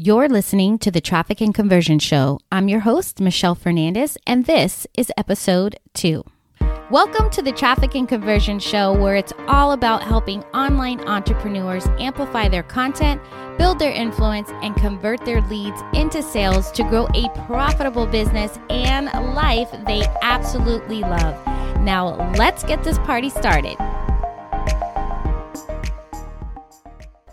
You're listening to the Traffic and Conversion Show. I'm your host, Michelle Fernandez, and this is episode two. Welcome to the Traffic and Conversion Show, where it's all about helping online entrepreneurs amplify their content, build their influence, and convert their leads into sales to grow a profitable business and life they absolutely love. Now, let's get this party started.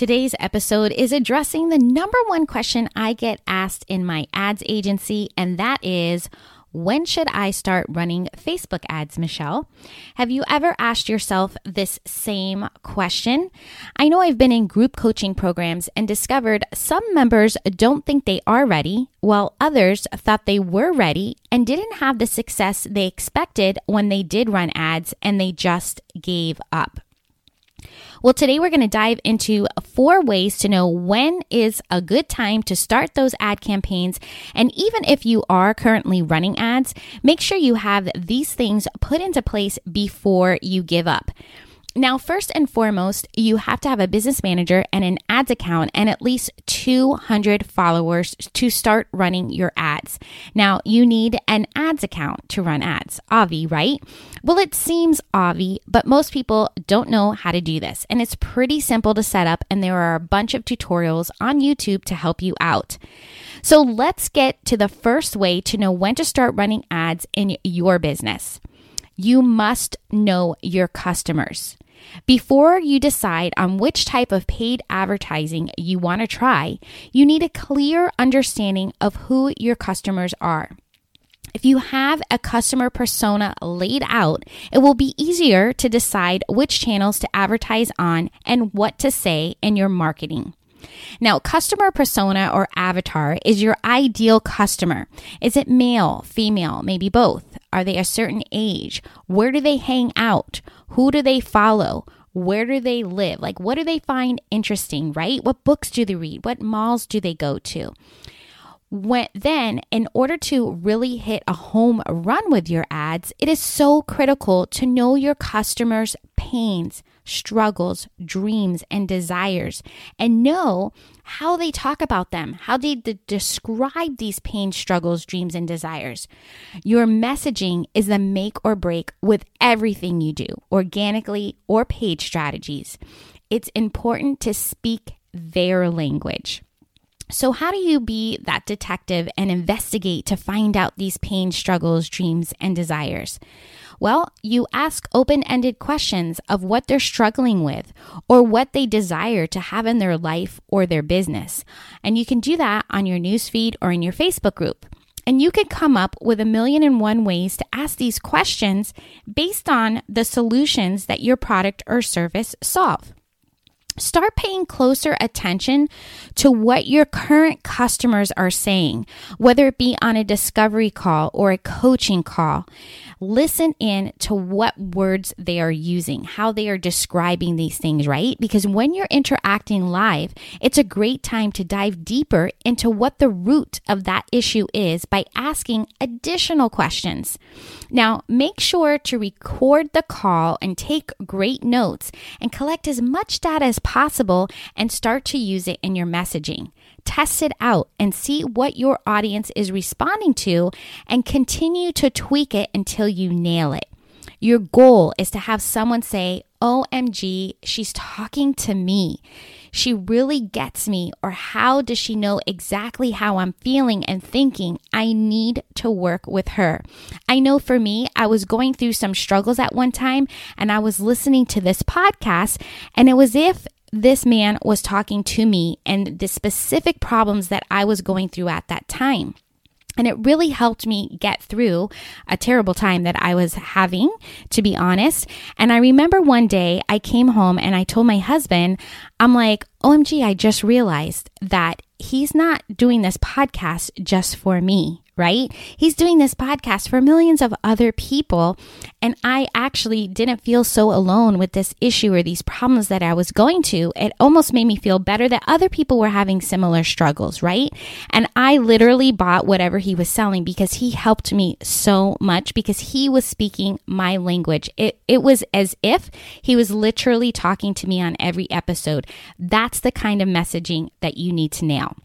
Today's episode is addressing the number one question I get asked in my ads agency, and that is when should I start running Facebook ads, Michelle? Have you ever asked yourself this same question? I know I've been in group coaching programs and discovered some members don't think they are ready, while others thought they were ready and didn't have the success they expected when they did run ads and they just gave up. Well, today we're going to dive into four ways to know when is a good time to start those ad campaigns. And even if you are currently running ads, make sure you have these things put into place before you give up. Now, first and foremost, you have to have a business manager and an ads account and at least 200 followers to start running your ads. Now, you need an ads account to run ads. Avi, right? Well, it seems Avi, but most people don't know how to do this. And it's pretty simple to set up, and there are a bunch of tutorials on YouTube to help you out. So, let's get to the first way to know when to start running ads in your business you must know your customers. Before you decide on which type of paid advertising you want to try, you need a clear understanding of who your customers are. If you have a customer persona laid out, it will be easier to decide which channels to advertise on and what to say in your marketing. Now, customer persona or avatar is your ideal customer. Is it male, female, maybe both? Are they a certain age? Where do they hang out? Who do they follow? Where do they live? Like, what do they find interesting, right? What books do they read? What malls do they go to? When, then, in order to really hit a home run with your ads, it is so critical to know your customers' pains, struggles, dreams, and desires, and know how they talk about them, how they d- describe these pains struggles, dreams, and desires. Your messaging is the make or break with everything you do, organically or paid strategies. It's important to speak their language. So, how do you be that detective and investigate to find out these pain, struggles, dreams, and desires? Well, you ask open ended questions of what they're struggling with or what they desire to have in their life or their business. And you can do that on your newsfeed or in your Facebook group. And you can come up with a million and one ways to ask these questions based on the solutions that your product or service solve start paying closer attention to what your current customers are saying, whether it be on a discovery call or a coaching call. Listen in to what words they are using, how they are describing these things, right? Because when you're interacting live, it's a great time to dive deeper into what the root of that issue is by asking additional questions. Now, make sure to record the call and take great notes and collect as much data as possible and start to use it in your messaging. Test it out and see what your audience is responding to and continue to tweak it until you nail it. Your goal is to have someone say, OMG, she's talking to me. She really gets me. Or how does she know exactly how I'm feeling and thinking? I need to work with her. I know for me, I was going through some struggles at one time and I was listening to this podcast, and it was if this man was talking to me and the specific problems that I was going through at that time. And it really helped me get through a terrible time that I was having, to be honest. And I remember one day I came home and I told my husband, I'm like, OMG, I just realized that he's not doing this podcast just for me right? He's doing this podcast for millions of other people. And I actually didn't feel so alone with this issue or these problems that I was going to. It almost made me feel better that other people were having similar struggles, right? And I literally bought whatever he was selling because he helped me so much because he was speaking my language. It, it was as if he was literally talking to me on every episode. That's the kind of messaging that you need to nail.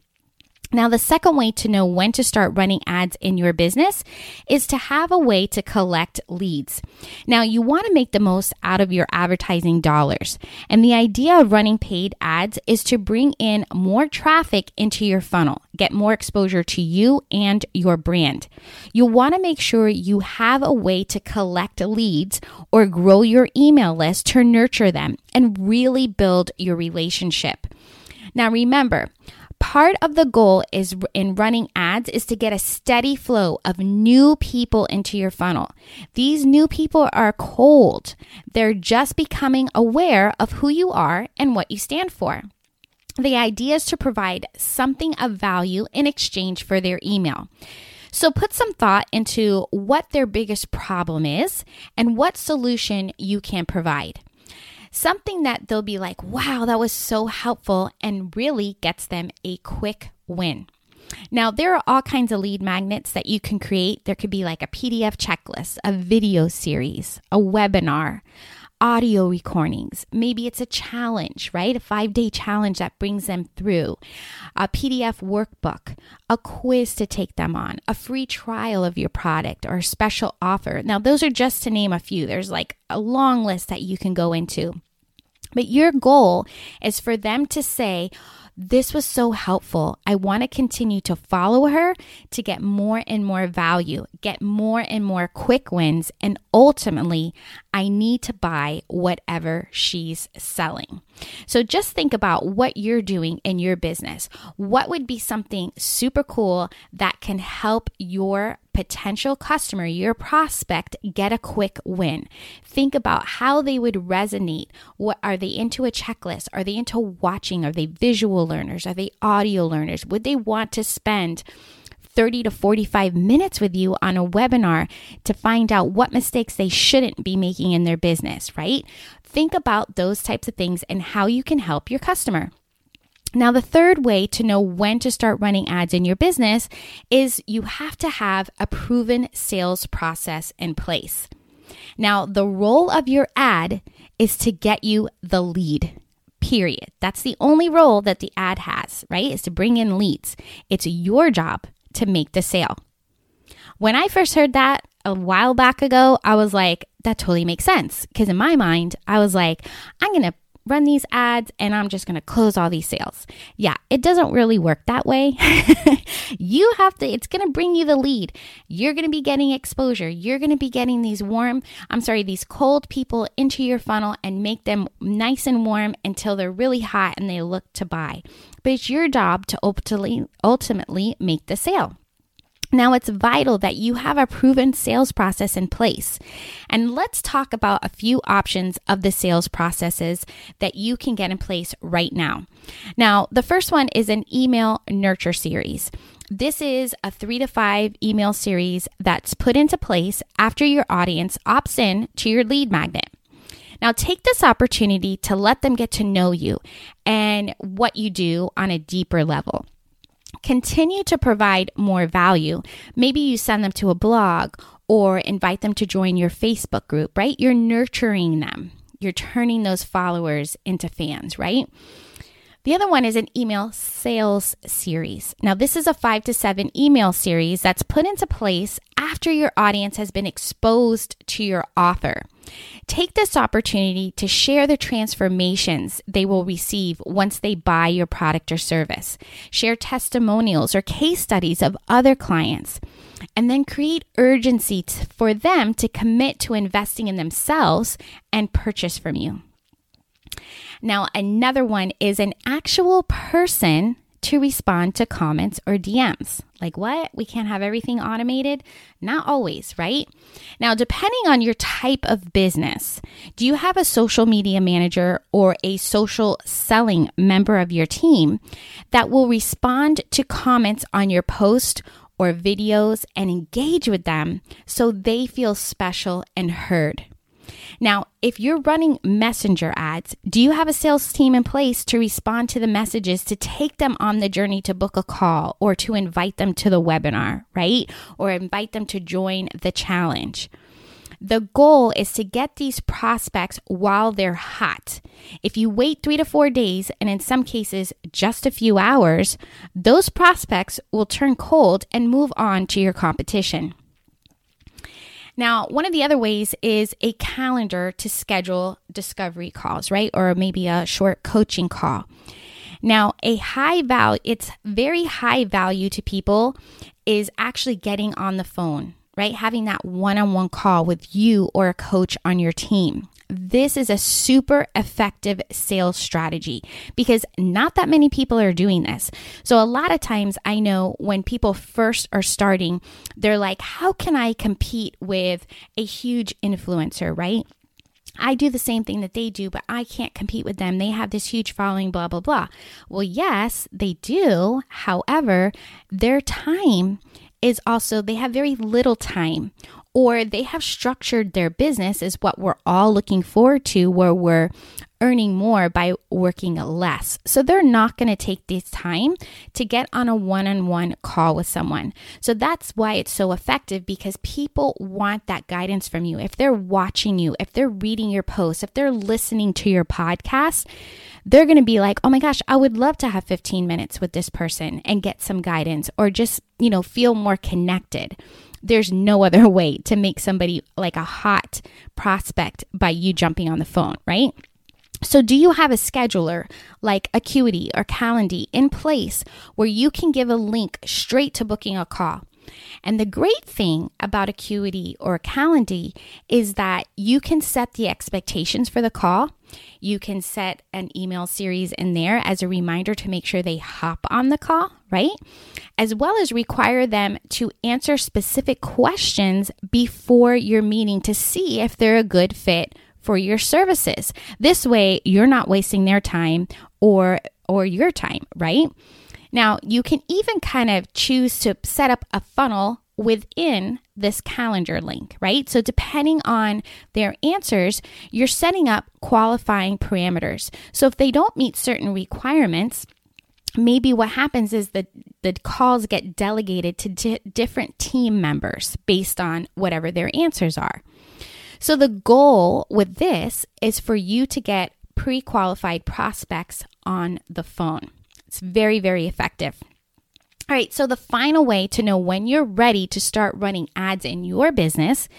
Now, the second way to know when to start running ads in your business is to have a way to collect leads. Now, you want to make the most out of your advertising dollars. And the idea of running paid ads is to bring in more traffic into your funnel, get more exposure to you and your brand. You'll want to make sure you have a way to collect leads or grow your email list to nurture them and really build your relationship. Now, remember, Part of the goal is in running ads is to get a steady flow of new people into your funnel. These new people are cold. They're just becoming aware of who you are and what you stand for. The idea is to provide something of value in exchange for their email. So put some thought into what their biggest problem is and what solution you can provide something that they'll be like, wow, that was so helpful, and really gets them a quick win. Now, there are all kinds of lead magnets that you can create. There could be like a PDF checklist, a video series, a webinar, audio recordings. Maybe it's a challenge, right? A five day challenge that brings them through, a PDF workbook, a quiz to take them on, a free trial of your product, or a special offer. Now, those are just to name a few. There's like a long list that you can go into. But your goal is for them to say, this was so helpful. I want to continue to follow her to get more and more value, get more and more quick wins, and ultimately, I need to buy whatever she's selling. So just think about what you're doing in your business. What would be something super cool that can help your potential customer, your prospect, get a quick win. Think about how they would resonate. What are they into a checklist? Are they into watching? Are they visual learners? Are they audio learners? Would they want to spend 30 to 45 minutes with you on a webinar to find out what mistakes they shouldn't be making in their business, right? Think about those types of things and how you can help your customer. Now, the third way to know when to start running ads in your business is you have to have a proven sales process in place. Now, the role of your ad is to get you the lead. Period. That's the only role that the ad has, right? Is to bring in leads. It's your job to make the sale. When I first heard that a while back ago, I was like, that totally makes sense. Because in my mind, I was like, I'm going to run these ads and I'm just going to close all these sales. Yeah, it doesn't really work that way. you have to, it's going to bring you the lead. You're going to be getting exposure. You're going to be getting these warm, I'm sorry, these cold people into your funnel and make them nice and warm until they're really hot and they look to buy. But it's your job to ultimately, ultimately make the sale. Now, it's vital that you have a proven sales process in place. And let's talk about a few options of the sales processes that you can get in place right now. Now, the first one is an email nurture series. This is a three to five email series that's put into place after your audience opts in to your lead magnet. Now, take this opportunity to let them get to know you and what you do on a deeper level continue to provide more value. Maybe you send them to a blog or invite them to join your Facebook group, right? You're nurturing them. You're turning those followers into fans, right? The other one is an email sales series. Now, this is a five to seven email series that's put into place after your audience has been exposed to your offer. Take this opportunity to share the transformations they will receive once they buy your product or service. Share testimonials or case studies of other clients. And then create urgency for them to commit to investing in themselves and purchase from you. Now, another one is an actual person to respond to comments or DMs. Like what? We can't have everything automated? Not always, right? Now, depending on your type of business, do you have a social media manager or a social selling member of your team that will respond to comments on your post or videos and engage with them so they feel special and heard? Now, if you're running messenger ads, do you have a sales team in place to respond to the messages to take them on the journey to book a call or to invite them to the webinar, right? Or invite them to join the challenge? The goal is to get these prospects while they're hot. If you wait three to four days, and in some cases just a few hours, those prospects will turn cold and move on to your competition. Now, one of the other ways is a calendar to schedule discovery calls, right? Or maybe a short coaching call. Now, a high value, it's very high value to people is actually getting on the phone, right? Having that one on one call with you or a coach on your team. This is a super effective sales strategy because not that many people are doing this. So, a lot of times I know when people first are starting, they're like, How can I compete with a huge influencer, right? I do the same thing that they do, but I can't compete with them. They have this huge following, blah, blah, blah. Well, yes, they do. However, their time is also, they have very little time or they have structured their business is what we're all looking forward to where we're earning more by working less. So they're not going to take this time to get on a one-on-one call with someone. So that's why it's so effective because people want that guidance from you. If they're watching you, if they're reading your posts, if they're listening to your podcast, they're going to be like, "Oh my gosh, I would love to have 15 minutes with this person and get some guidance or just, you know, feel more connected." There's no other way to make somebody like a hot prospect by you jumping on the phone, right? So, do you have a scheduler like Acuity or Calendly in place where you can give a link straight to booking a call? And the great thing about Acuity or Calendly is that you can set the expectations for the call. You can set an email series in there as a reminder to make sure they hop on the call, right? As well as require them to answer specific questions before your meeting to see if they're a good fit for your services. This way, you're not wasting their time or or your time, right? Now, you can even kind of choose to set up a funnel within this calendar link, right? So, depending on their answers, you're setting up qualifying parameters. So, if they don't meet certain requirements, maybe what happens is that the calls get delegated to di- different team members based on whatever their answers are. So, the goal with this is for you to get pre qualified prospects on the phone. It's very, very effective. All right, so the final way to know when you're ready to start running ads in your business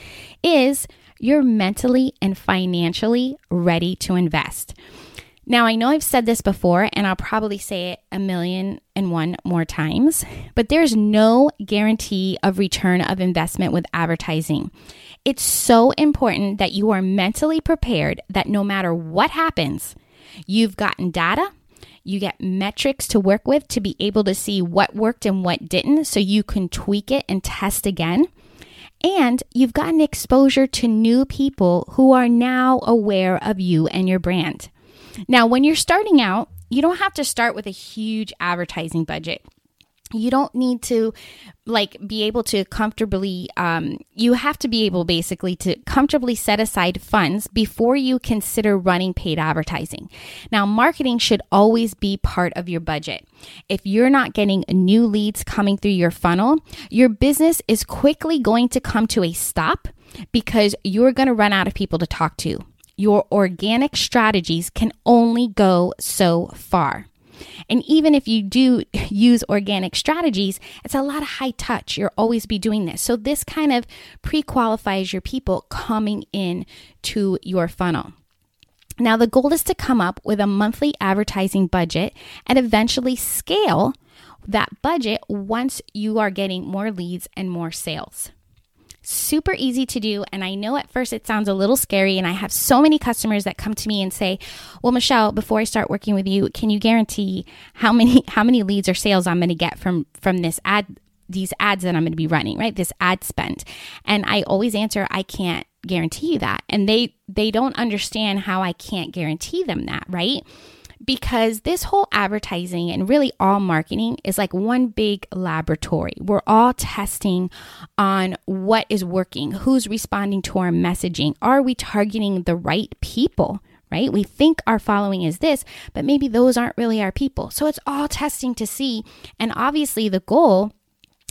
is you're mentally and financially ready to invest. Now, I know I've said this before, and I'll probably say it a million and one more times, but there's no guarantee of return of investment with advertising. It's so important that you are mentally prepared that no matter what happens, you've gotten data you get metrics to work with to be able to see what worked and what didn't so you can tweak it and test again. And you've gotten exposure to new people who are now aware of you and your brand. Now, when you're starting out, you don't have to start with a huge advertising budget you don't need to like be able to comfortably um, you have to be able basically to comfortably set aside funds before you consider running paid advertising. Now marketing should always be part of your budget. If you're not getting new leads coming through your funnel your business is quickly going to come to a stop because you're going to run out of people to talk to. Your organic strategies can only go so far and even if you do use organic strategies, it's a lot of high touch. You'll always be doing this. So this kind of pre qualifies your people coming in to your funnel. Now, the goal is to come up with a monthly advertising budget and eventually scale that budget once you are getting more leads and more sales super easy to do. And I know at first it sounds a little scary. And I have so many customers that come to me and say, well, Michelle, before I start working with you, can you guarantee how many, how many leads or sales I'm going to get from, from this ad, these ads that I'm going to be running, right? This ad spend. And I always answer, I can't guarantee you that. And they, they don't understand how I can't guarantee them that, right? Because this whole advertising and really all marketing is like one big laboratory. We're all testing on what is working, who's responding to our messaging, are we targeting the right people? Right? We think our following is this, but maybe those aren't really our people. So it's all testing to see. And obviously, the goal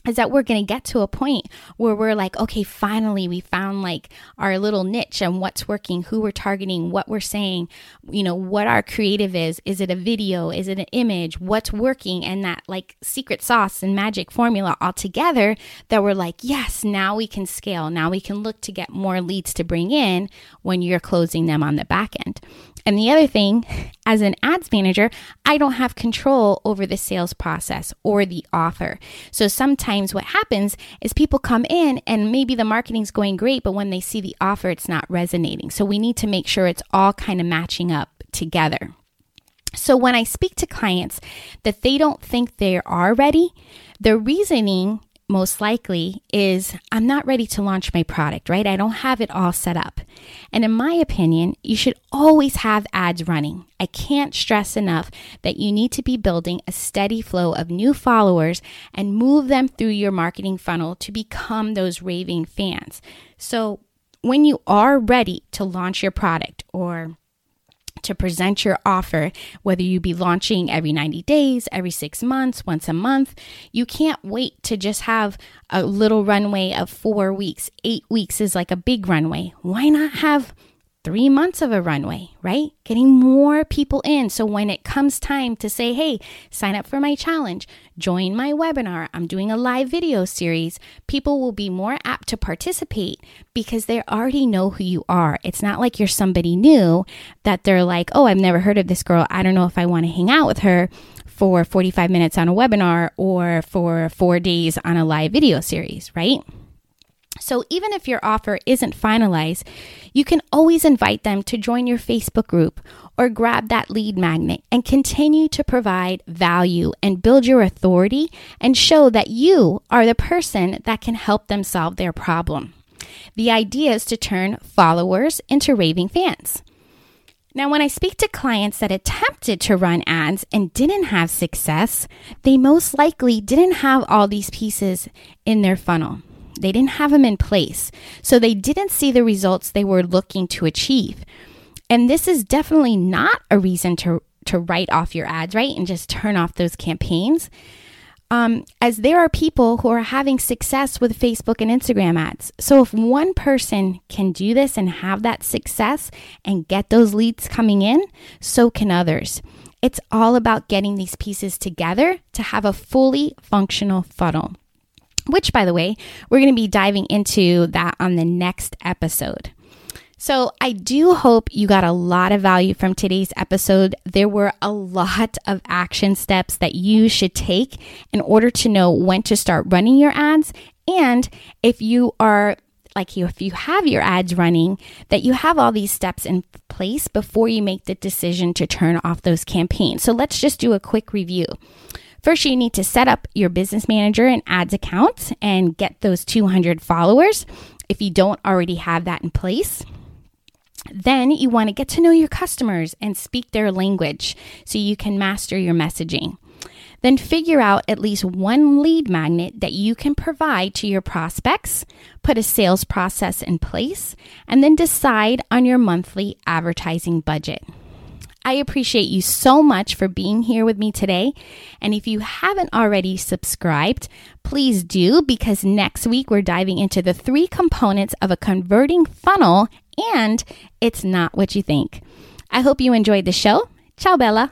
is that we're going to get to a point where we're like, okay, finally we found like our little niche and what's working, who we're targeting, what we're saying, you know, what our creative is. Is it a video? Is it an image? What's working? And that like secret sauce and magic formula all together that we're like, yes, now we can scale. Now we can look to get more leads to bring in when you're closing them on the back end. And the other thing, as an ads manager, I don't have control over the sales process or the offer. So sometimes what happens is people come in and maybe the marketing's going great, but when they see the offer, it's not resonating. So we need to make sure it's all kind of matching up together. So when I speak to clients that they don't think they are ready, the reasoning most likely is I'm not ready to launch my product, right? I don't have it all set up. And in my opinion, you should always have ads running. I can't stress enough that you need to be building a steady flow of new followers and move them through your marketing funnel to become those raving fans. So when you are ready to launch your product or to present your offer, whether you be launching every 90 days, every six months, once a month. You can't wait to just have a little runway of four weeks. Eight weeks is like a big runway. Why not have three months of a runway, right? Getting more people in. So when it comes time to say, hey, sign up for my challenge, join my webinar, I'm doing a live video series, people will be more apt to participate because they already know who you are. It's not like you're somebody new that they're like, oh, I've never heard of this girl. I don't know if I want to hang out with her for 45 minutes on a webinar or for four days on a live video series, right? So, even if your offer isn't finalized, you can always invite them to join your Facebook group or grab that lead magnet and continue to provide value and build your authority and show that you are the person that can help them solve their problem. The idea is to turn followers into raving fans. Now, when I speak to clients that attempted to run ads and didn't have success, they most likely didn't have all these pieces in their funnel. They didn't have them in place. So they didn't see the results they were looking to achieve. And this is definitely not a reason to, to write off your ads, right? And just turn off those campaigns. Um, as there are people who are having success with Facebook and Instagram ads. So if one person can do this and have that success and get those leads coming in, so can others. It's all about getting these pieces together to have a fully functional funnel which, by the way, we're going to be diving into that on the next episode. So, I do hope you got a lot of value from today's episode. There were a lot of action steps that you should take in order to know when to start running your ads. And if you are like you, if you have your ads running, that you have all these steps in place before you make the decision to turn off those campaigns. So, let's just do a quick review. First, you need to set up your business manager and ads account and get those 200 followers if you don't already have that in place. Then you want to get to know your customers and speak their language so you can master your messaging. Then figure out at least one lead magnet that you can provide to your prospects, put a sales process in place, and then decide on your monthly advertising budget. I appreciate you so much for being here with me today. And if you haven't already subscribed, please do because next week we're diving into the three components of a converting funnel and it's not what you think. I hope you enjoyed the show. Ciao, Bella.